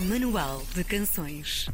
Manual de Canções.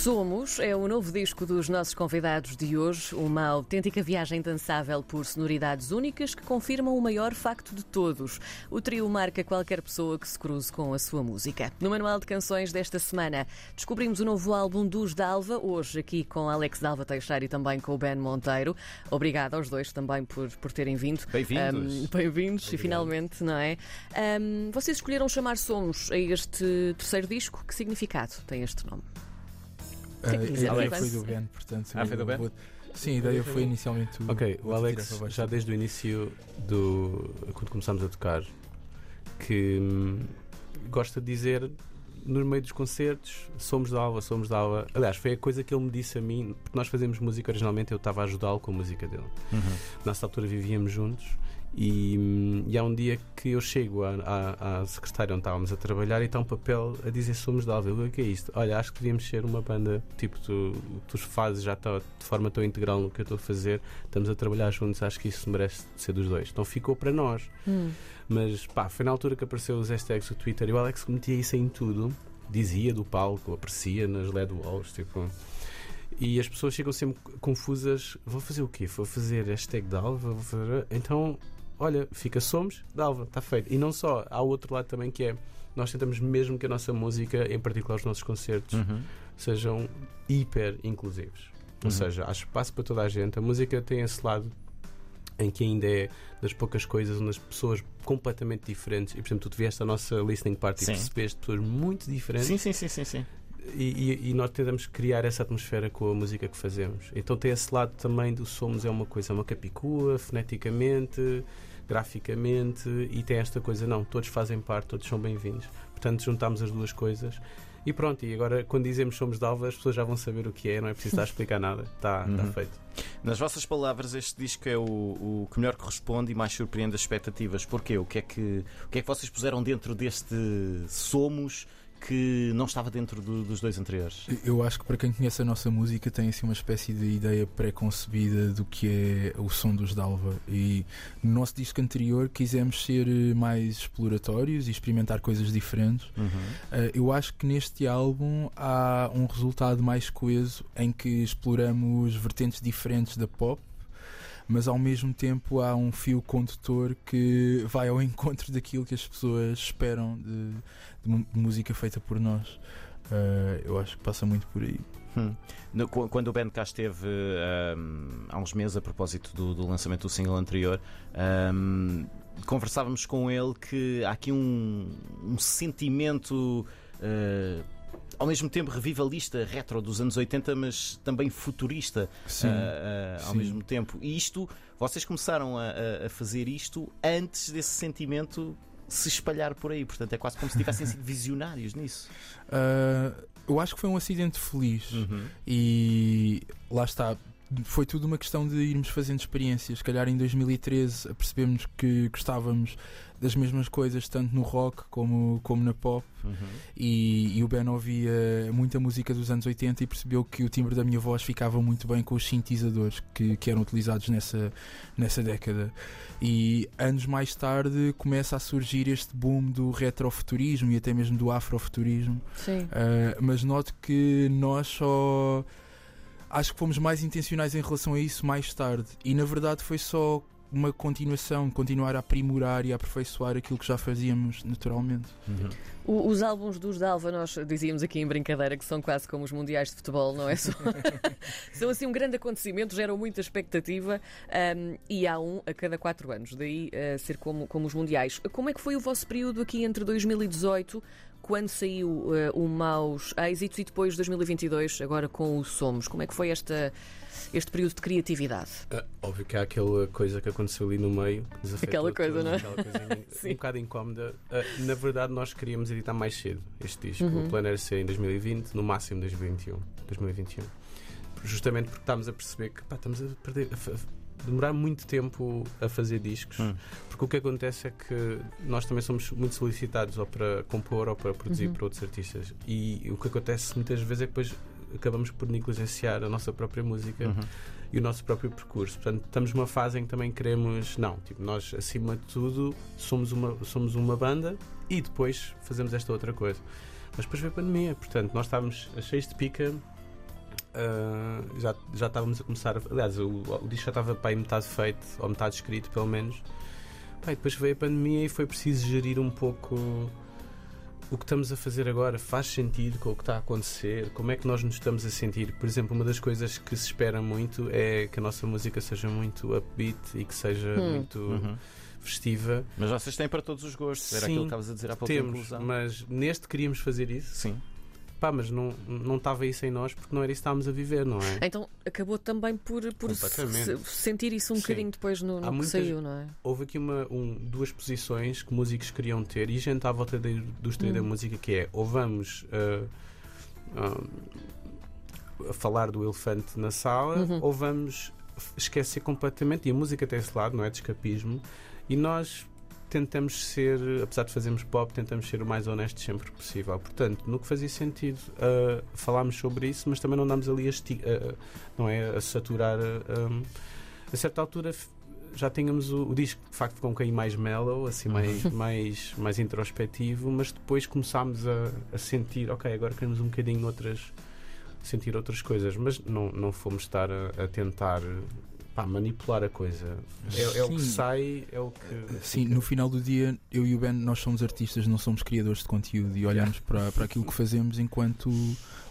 Somos é o novo disco dos nossos convidados de hoje, uma autêntica viagem dançável por sonoridades únicas que confirmam o maior facto de todos. O trio marca qualquer pessoa que se cruze com a sua música. No Manual de Canções desta semana, descobrimos o novo álbum dos Dalva, hoje aqui com Alex Dalva Teixeira e também com o Ben Monteiro. Obrigada aos dois também por, por terem vindo. Bem-vindos. Um, Bem-vindos e finalmente, não é? Um, vocês escolheram chamar Somos a este terceiro disco. Que significado tem este nome? Que a ideia Alex. foi do Ben, portanto. Ah, foi do Ben? vou- Sim, a ideia foi inicialmente. Ok, o vou Alex, já desde o início do. quando começámos a tocar, que hum, gosta de dizer no meio dos concertos, somos da Alva, somos da Alva. Aliás, foi a coisa que ele me disse a mim, porque nós fazemos música originalmente, eu estava a ajudá-lo com a música dele. Uhum. Nessa altura vivíamos juntos e, e há um dia que eu chego à, à, à secretária onde estávamos a trabalhar e está um papel a dizer somos da Alva. Eu, o que é isto? Olha, acho que devíamos ser uma banda, tipo, tu, tu fazes já tá de forma tão integral no que eu estou a fazer, estamos a trabalhar juntos, acho que isso merece ser dos dois. Então ficou para nós. Hum. Mas pá, foi na altura que apareceu os hashtags do Twitter e o Alex metia isso em tudo, dizia do palco, aprecia nas LED walls, tipo. E as pessoas ficam sempre confusas. Vou fazer o quê? Vou fazer hashtag da Alva? Vou fazer... Então, olha, fica somos da Alva, está feito. E não só, há o outro lado também que é. Nós tentamos mesmo que a nossa música, em particular os nossos concertos, Uhum. sejam hiper inclusivos. Ou Uhum. seja, há espaço para toda a gente. A música tem esse lado em que ainda é das poucas coisas onde as pessoas completamente diferentes, e por exemplo, tu vieste à nossa listening party Sim. e percebeste pessoas muito diferentes Sim, sim, sim, sim, sim. e, e- e nós tentamos criar essa atmosfera com a música que fazemos. Então tem esse lado também do somos é uma coisa, é uma capicua, foneticamente, graficamente, e tem esta coisa, não, todos fazem parte, todos são bem-vindos. Portanto, juntámos as duas coisas. E pronto, e agora quando dizemos somos de Alva, as pessoas já vão saber o que é, não é preciso estar a explicar nada. Está está Uhum. feito. Nas vossas palavras, este disco é o, o que melhor corresponde e mais surpreende as expectativas. Porquê? O que é que, o que, é que vocês puseram dentro deste Somos que não estava dentro do- dos dois anteriores? Eu acho que para quem conhece a nossa música tem assim uma espécie de ideia pré-concebida do que é o som dos Dalva. E no nosso disco anterior quisemos ser eh, mais exploratórios e experimentar coisas diferentes. Uh, eu acho que neste álbum há um resultado mais coeso em que exploramos vertentes diferentes da pop, mas ao mesmo tempo há um fio condutor que vai ao encontro daquilo que as pessoas esperam de, de música feita por nós. Uh, eu acho que passa muito por aí. Hum. No- qu- quando o Ben cá esteve ahm, há uns meses a propósito do, do lançamento do single anterior, ahm, conversávamos com ele que há aqui um, um sentimento ah, ao mesmo tempo revivalista, retro dos anos 80, mas também futurista Sim. ah, ah, ao sim. mesmo tempo. E isto, vocês começaram a, a- a fazer isto antes desse sentimento se espalhar por aí. Portanto, é quase como se tivessem sido visionários nisso. Uh, eu acho que foi um acidente feliz. Uhum. E lá está. Foi tudo uma questão de irmos fazendo experiências. Se calhar em 2013 percebemos que gostávamos das mesmas coisas, tanto no rock como, como na pop. Uhum. E, e o Ben ouvia muita música dos anos 80 e percebeu que o timbre da minha voz ficava muito bem com os sintetizadores que, que eram utilizados nessa, nessa década. E anos mais tarde começa a surgir este boom do retrofuturismo e até mesmo do afrofuturismo. Sim. Uh, mas noto que nós só acho que fomos mais intencionais em relação a isso mais tarde. E na verdade foi só uma continuação, continuar a aprimorar e a aperfeiçoar aquilo que já fazíamos naturalmente. Uhum. O- Os álbuns dos Dalva, nós dizíamos aqui em brincadeira que são quase como os mundiais de futebol, não é só? são assim um grande acontecimento, geram muita expectativa ahm, e há um a cada quatro anos, daí eh, ser como, como os mundiais. Como é que foi o vosso período aqui entre 2018, quando saiu eh, o Maus Êxitos, e depois 2022, agora com o Somos? Como é que foi esta, este período de criatividade? Ah, óbvio que há aquela coisa que aconteceu ali no meio. que Aquela coisa, todos, não é? Aquela coisa Sim. um bocado incómoda. Ah, na verdade, nós queríamos editar mais cedo este disco. Uhum. O plano era ser em 2020, no máximo 2021. 2021. Justamente porque estávamos a perceber que pá, estamos a perder. a a demorar muito tempo a fazer discos. Hum. Porque o que acontece é que nós também somos muito solicitados ou para compor ou para produzir Uhum. para outros artistas. E o que acontece muitas vezes é que depois acabamos por negligenciar a nossa própria música Uhum. e o nosso próprio percurso. Portanto, estamos numa fase em que também queremos. Não, tipo, nós, acima de tudo, somos uma, somos uma banda e depois fazemos esta outra coisa. Mas depois veio a pandemia, portanto, nós estávamos cheios de pica. ah, já, já estávamos a começar. A, aliás, o, o disco já estava para metade feito, ou metade escrito, pelo menos. Depois veio a pandemia e foi preciso gerir um pouco o que estamos a fazer agora. Faz sentido com o que está a acontecer? Como é que nós nos estamos a sentir? Por exemplo, uma das coisas que se espera muito é que a nossa música seja muito upbeat e que seja Hum. muito Uhum. festiva. Mas vocês têm para todos os gostos. Era Sim, aquilo que estavas a dizer há pouco. Temos, mas neste queríamos fazer isso. Sim. Pá, mas não, não estava isso em nós porque não era isso que estávamos a viver, não é? Então acabou também por, por se- sentir isso um Sim. bocadinho depois no, no que muitas- saiu, não é? Houve aqui uma, um- duas posições que músicos queriam ter e gente à volta da indústria Hum. da música que é ou vamos ah, a falar do elefante na sala Uhum. ou vamos esquecer completamente e a música tem esse lado, não é de escapismo e nós tentamos ser, apesar de fazermos pop, tentamos ser o mais honestos sempre possível. Portanto, no que fazia sentido, ah, falámos sobre isso, mas também não damos ali a, a- não é, a saturar. ah, a certa altura já tínhamos o, o disco de facto ficou um bocadinho mais mellow, assim mais, mais, mais introspectivo, mas depois começámos a, a sentir, ok, agora queremos um bocadinho outras sentir outras coisas, mas não, não fomos estar a, a tentar pá, manipular a coisa. É, é o que sai, é o que. Sim, no final do dia, eu e o Ben, nós somos artistas, não somos criadores de conteúdo e olhamos para, para aquilo que fazemos enquanto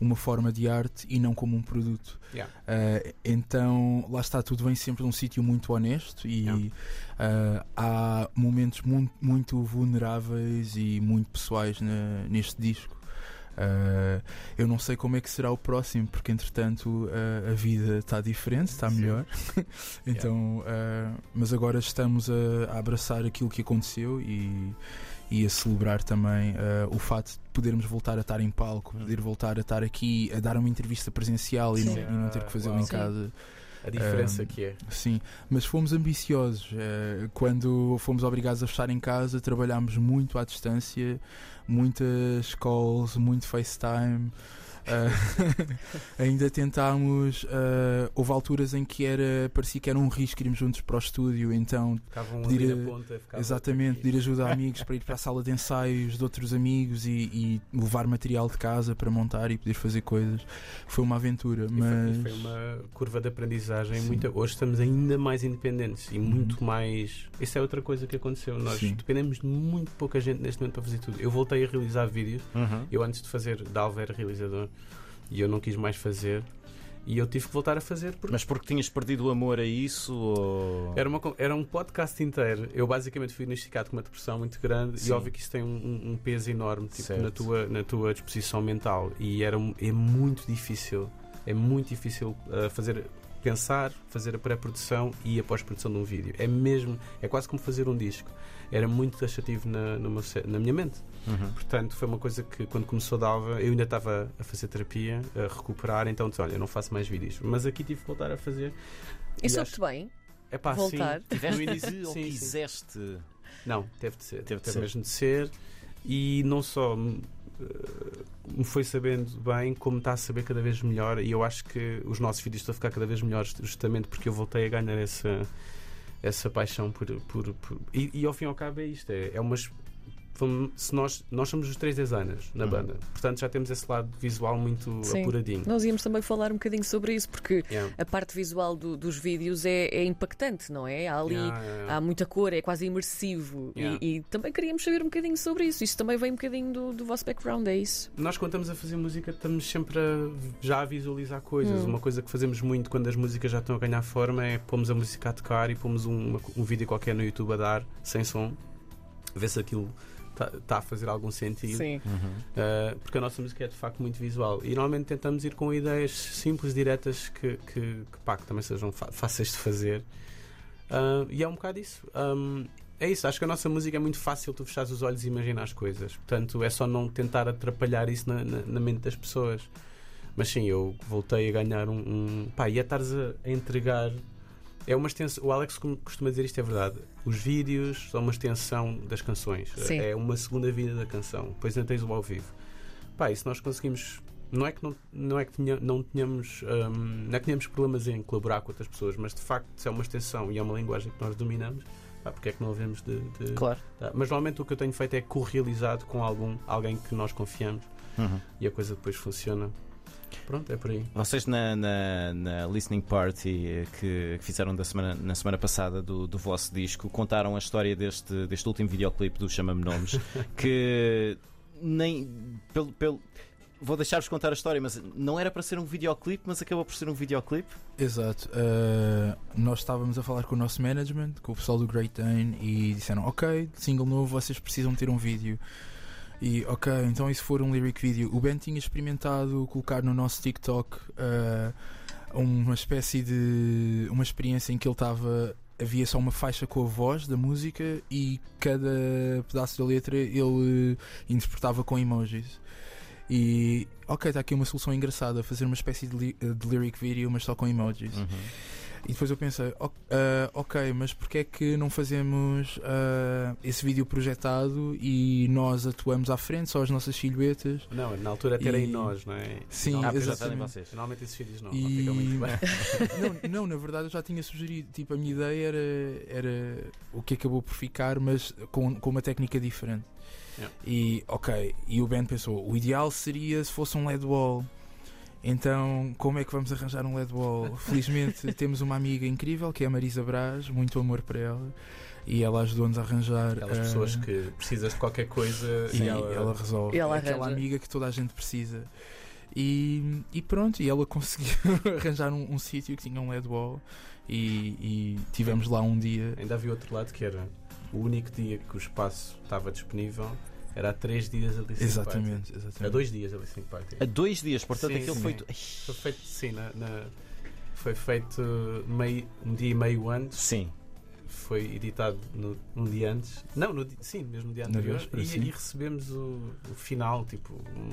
uma forma de arte e não como um produto. Yeah. Ah, então, lá está, tudo vem sempre de um sítio muito honesto e Yeah. ah, há momentos muito, muito vulneráveis e muito pessoais na- neste disco. Ah, eu não sei como é que será o próximo, porque entretanto ah, a vida está diferente, está melhor. então, ah, mas agora estamos a, a abraçar aquilo que aconteceu e, e a celebrar também o fato de podermos voltar a estar em palco, Hum. poder voltar a estar aqui a dar uma entrevista presencial e não, e não ter que fazê-lo Uau. em Sim. A diferença Um, que é. Sim, mas fomos ambiciosos. Eh, Quando fomos obrigados a estar em casa, trabalhámos muito à distância, muitas calls, muito FaceTime. Eh, ainda tentámos. eh, houve alturas em que era, parecia que era um risco irmos juntos para o estúdio, então Ficavam pedir, ali na ponta, ficava Exatamente, pedir ajuda a amigos para ir para a sala de ensaios de outros amigos e, e levar material de casa para montar e poder fazer coisas. Foi uma aventura, E foi- mas. e foi, uma curva de aprendizagem Sim. muito. Hoje estamos ainda mais independentes e muito mais. Isso é outra coisa que aconteceu. Nós Sim. dependemos de muito pouca gente neste momento para fazer tudo. Eu voltei a realizar vídeos. Uhum. Eu antes de fazer Dalva era realizador e eu não quis mais fazer. E eu tive que voltar a fazer porque Mas porque tinhas perdido o amor a isso? Ou... era, uma, era um podcast inteiro. Eu basicamente fui diagnosticado com uma depressão muito grande Sim. e óbvio que isso tem um, um- peso enorme tipo, Certo. na, tua, na tua disposição mental. E era, é muito difícil. É muito difícil uh, fazer pensar, fazer a pré-produção e a pós-produção de um vídeo. É mesmo, é quase como fazer um disco. Era muito taxativo na, meu na minha mente. Uhum. Portanto, foi uma coisa que quando começou a Dalva, eu ainda estava a fazer terapia, a recuperar, então disse, olha, não faço mais vídeos. Mas aqui tive que voltar a fazer. E E soube-te bem? É pá, Voltar. sim. Tiveste No início- ou quiseste? Não, teve de ser. Teve Teve, de ser. mesmo de ser. E não só me foi sabendo bem, como está a saber cada vez melhor. E eu acho que os nossos vídeos estão a ficar cada vez melhores, justamente porque eu voltei a ganhar essa, essa paixão por. por, por- e, e ao fim e ao cabo é isto: é, é umas. Vamos- Se nós, nós somos os três anos na Uhum. banda, portanto já temos esse lado visual muito Sim. apuradinho. Nós íamos também falar um bocadinho sobre isso, porque Yeah. a parte visual do- dos vídeos é, é impactante, não é? Há ali. Yeah. Há muita cor, é quase imersivo. E- Yeah. E, também queríamos saber um bocadinho sobre isso. Isso também vem um bocadinho do, do vosso background, é isso? Nós, quando estamos a fazer música, estamos sempre a, já a visualizar coisas. Hum. Uma coisa que fazemos muito quando as músicas já estão a ganhar forma é pomos a música a tocar e pomos um, um vídeo qualquer no YouTube a dar, sem som, ver se aquilo está a fazer algum sentido. Sim. Uhum. Uh, porque a nossa música é de facto muito visual. E normalmente tentamos ir com ideias simples, diretas, que, que, que, pá, que também sejam fáceis de fazer. Uh, e é um bocado isso. Um, é isso, acho que a nossa música é muito fácil tu fechares os olhos e imaginar as coisas. Portanto, é só não tentar atrapalhar isso na, na- na mente das pessoas. Mas sim, eu voltei a ganhar um. um pá, e é estares a, a entregar. É uma extensão. O Alex costuma dizer isto, é verdade. Os vídeos são uma extensão das canções. Sim. É uma segunda vida da canção. Depois ainda tens o ao vivo. Pá, e se nós conseguimos não é que não, não, é que tinha, não tenhamos hum, não é que tenhamos problemas em colaborar com outras pessoas, mas de facto se é uma extensão e é uma linguagem que nós dominamos, pá, porque é que não havemos de, de- Claro. tá. Mas normalmente o que eu tenho feito é correalizado com algum, alguém que nós confiamos Uhum. e a coisa depois funciona. Pronto, é por aí. Vocês na, na, na listening party eh, que, que fizeram da semana, na semana passada do, do vosso disco contaram a história deste, deste último videoclipe do Chama-me Nomes que nem pelo, pelo vou deixar-vos contar a história, mas não era para ser um videoclipe, mas acabou por ser um videoclipe. Exato. Uh, nós estávamos a falar com o nosso management, com o pessoal do Great Dane, e disseram: Ok, single novo, vocês precisam ter um vídeo. E ok, então se for um lyric video? O Ben tinha experimentado colocar no nosso TikTok uh, uma espécie de. uma experiência em que ele estava. Havia só uma faixa com a voz da música e cada pedaço da letra ele uh, interpretava com emojis. E ok, está aqui uma solução engraçada, fazer uma espécie de, li- de lyric video, mas só com emojis. Uhum. E depois eu pensei, "Ok, ah, ok, mas porquê é que não fazemos ah, esse vídeo projetado e nós atuamos à frente, só as nossas silhuetas? Não, na altura até era em nós, não é? Sim, Ah, exatamente. vocês. Normalmente esses vídeos não, E- não ficam muito bem. não, não, na verdade eu já tinha sugerido, tipo, a minha ideia era, era o que acabou por ficar, mas com, com uma técnica diferente. Yeah. E ok, e o Ben pensou, o ideal seria se fosse um LED wall. Então, como é que vamos arranjar um LED wall? Felizmente temos uma amiga incrível que é a Marisa Braz, muito amor para ela, e ela ajudou-nos a arranjar. Aquelas ah, pessoas que precisas de qualquer coisa e e ela, ela, resolve. E ela Aquela arranja. amiga que toda a gente precisa. E, e pronto, e ela conseguiu arranjar um, um sítio que tinha um LED wall e, e tivemos lá um dia. Ainda havia outro lado que era o único dia que o espaço estava disponível era há três dias a listening Exatamente, party. exatamente. A dois dias a listening party. A dois dias, portanto, Sim, aquilo sim. foi. Foi feito, sim, na, na- foi feito meio, um dia e meio antes. Sim. Foi editado no, um dia antes. Não, no, sim, mesmo no dia anterior. véspera, e, e recebemos o, o final, tipo, um-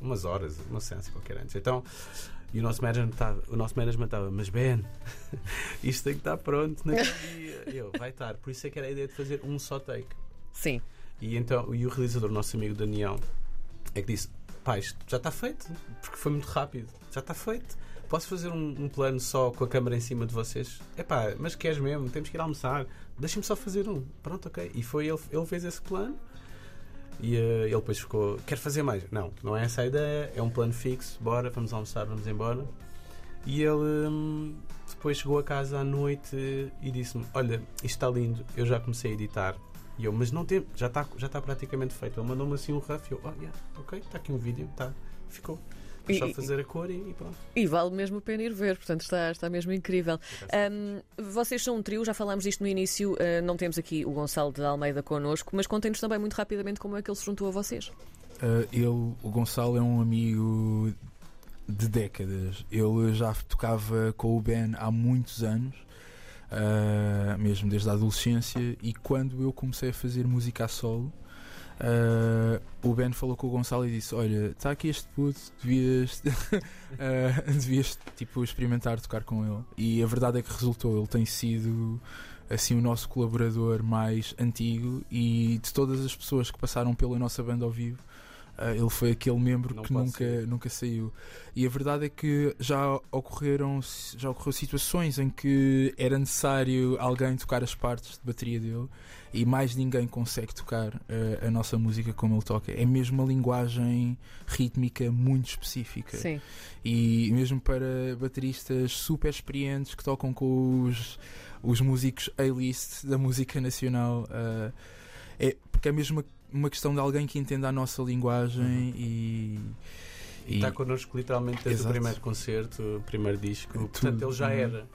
umas horas, uma seança qualquer antes. Então, e o nosso management estava, o nosso management estava, mas Ben, isto tem que estar pronto naquele dia. E Eu, vai estar. Por isso é que era a ideia de fazer um só take. Sim. E então, e o realizador, nosso amigo Daniel, é que disse: isto já está feito, porque foi muito rápido, já está feito. Posso fazer um, um plano só com a câmera em cima de vocês? É pá, mas queres mesmo? Temos que ir almoçar. Deixa-me só fazer um. Pronto, ok. E foi ele, ele fez esse plano. E eh, ele depois ficou: quer fazer mais? Não, não é essa a ideia, é um plano fixo. Bora, vamos almoçar, vamos embora. E ele hum, depois chegou a casa à noite e disse-me: Olha, isto está lindo, eu já comecei a editar. E eu, mas não tem, já está já está praticamente feito. Ele mandou-me assim um rough e eu, oh, yeah, ok, está aqui um vídeo, tá, ficou. É só fazer a cor e, e pronto. E vale mesmo a pena ir ver, portanto está, está mesmo incrível. Ahm, vocês são um trio, já falámos disto no início, ah, não temos aqui o Gonçalo de Almeida connosco, mas contem-nos também muito rapidamente como é que ele se juntou a vocês. Uh, ele, o Gonçalo é um amigo de décadas. Ele já tocava com o Ben há muitos anos, uh, mesmo desde a adolescência. E quando eu comecei a fazer música a solo, uh, o Ben falou com o Gonçalo e disse: Olha, está aqui este puto, devias, uh, devias tipo, experimentar tocar com ele. E a verdade é que resultou. Ele tem sido assim o nosso colaborador mais antigo e de todas as pessoas que passaram pela nossa banda ao vivo. Ah, ele foi aquele membro Não que nunca, nunca saiu. E a verdade é que já ocorreram já ocorreu situações em que era necessário alguém tocar as partes de bateria dele e mais ninguém consegue tocar ah, a nossa música como ele toca. É mesmo uma linguagem rítmica muito específica. Sim. E mesmo para bateristas super experientes que tocam com os, os músicos A-list da música nacional, ah, é porque é mesmo uma, questão de alguém que entenda a nossa linguagem e. E está connosco literalmente desde Exato. o primeiro concerto, o primeiro disco. Tudo, Portanto, ele já uhum. era.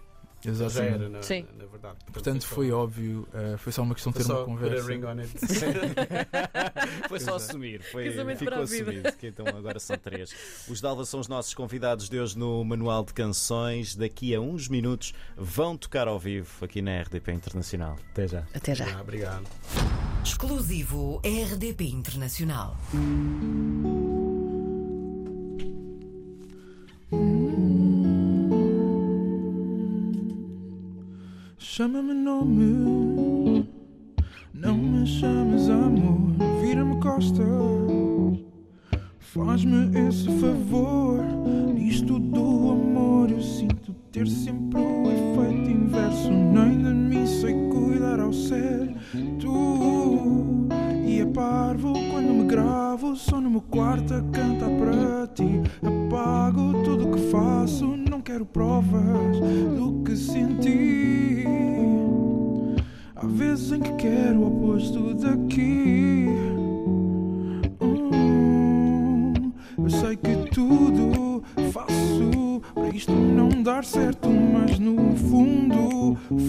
Ele já Exatamente. era, na, Sim. na, verdade. Portanto, foi óbvio, ah, foi só uma questão de ter uma só put a conversa. ring on it. Foi só assumir, foi, ficou assumido, que então agora são três. Os Dalva são os nossos convidados de hoje no Manual de Canções. Daqui a uns minutos vão tocar ao vivo aqui na RDP Internacional. Até já. Até já. Ah, obrigado. Exclusivo RDP Internacional. Chama-me nome, não me chames amor, vira-me costas, faz-me esse favor, isto dou.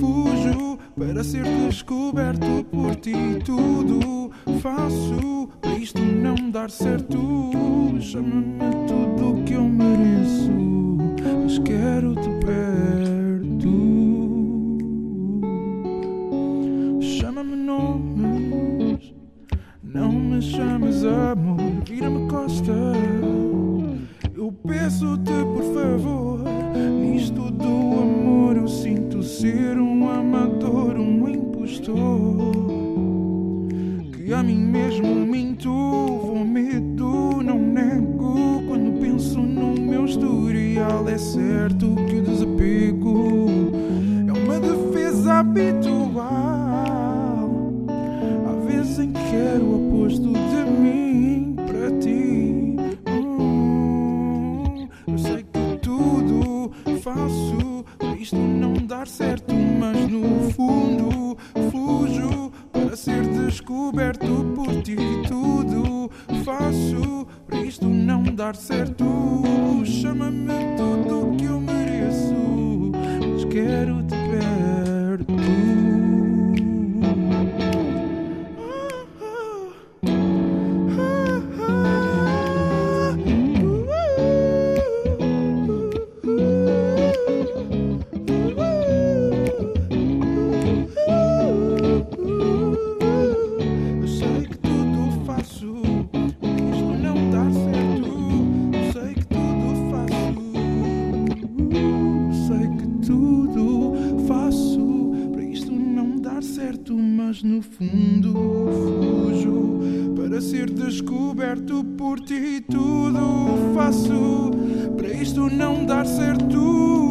fujo para ser descoberto por ti. Tudo faço para isto não dar certo. Chama-me tudo o que eu mereço, mas quero-te perto. Chama-me nomes, não me chames amor, vira-me costa. Eu peço-te, por favor ser um amador, um impostor. Que a mim mesmo minto, vou medo, não nego. Quando penso no meu historial, é certo dar certo. Chama-me tudo que eu mereço, mas quero mas no fundo fujo para ser descoberto por ti. Tudo faço para isto não dar certo.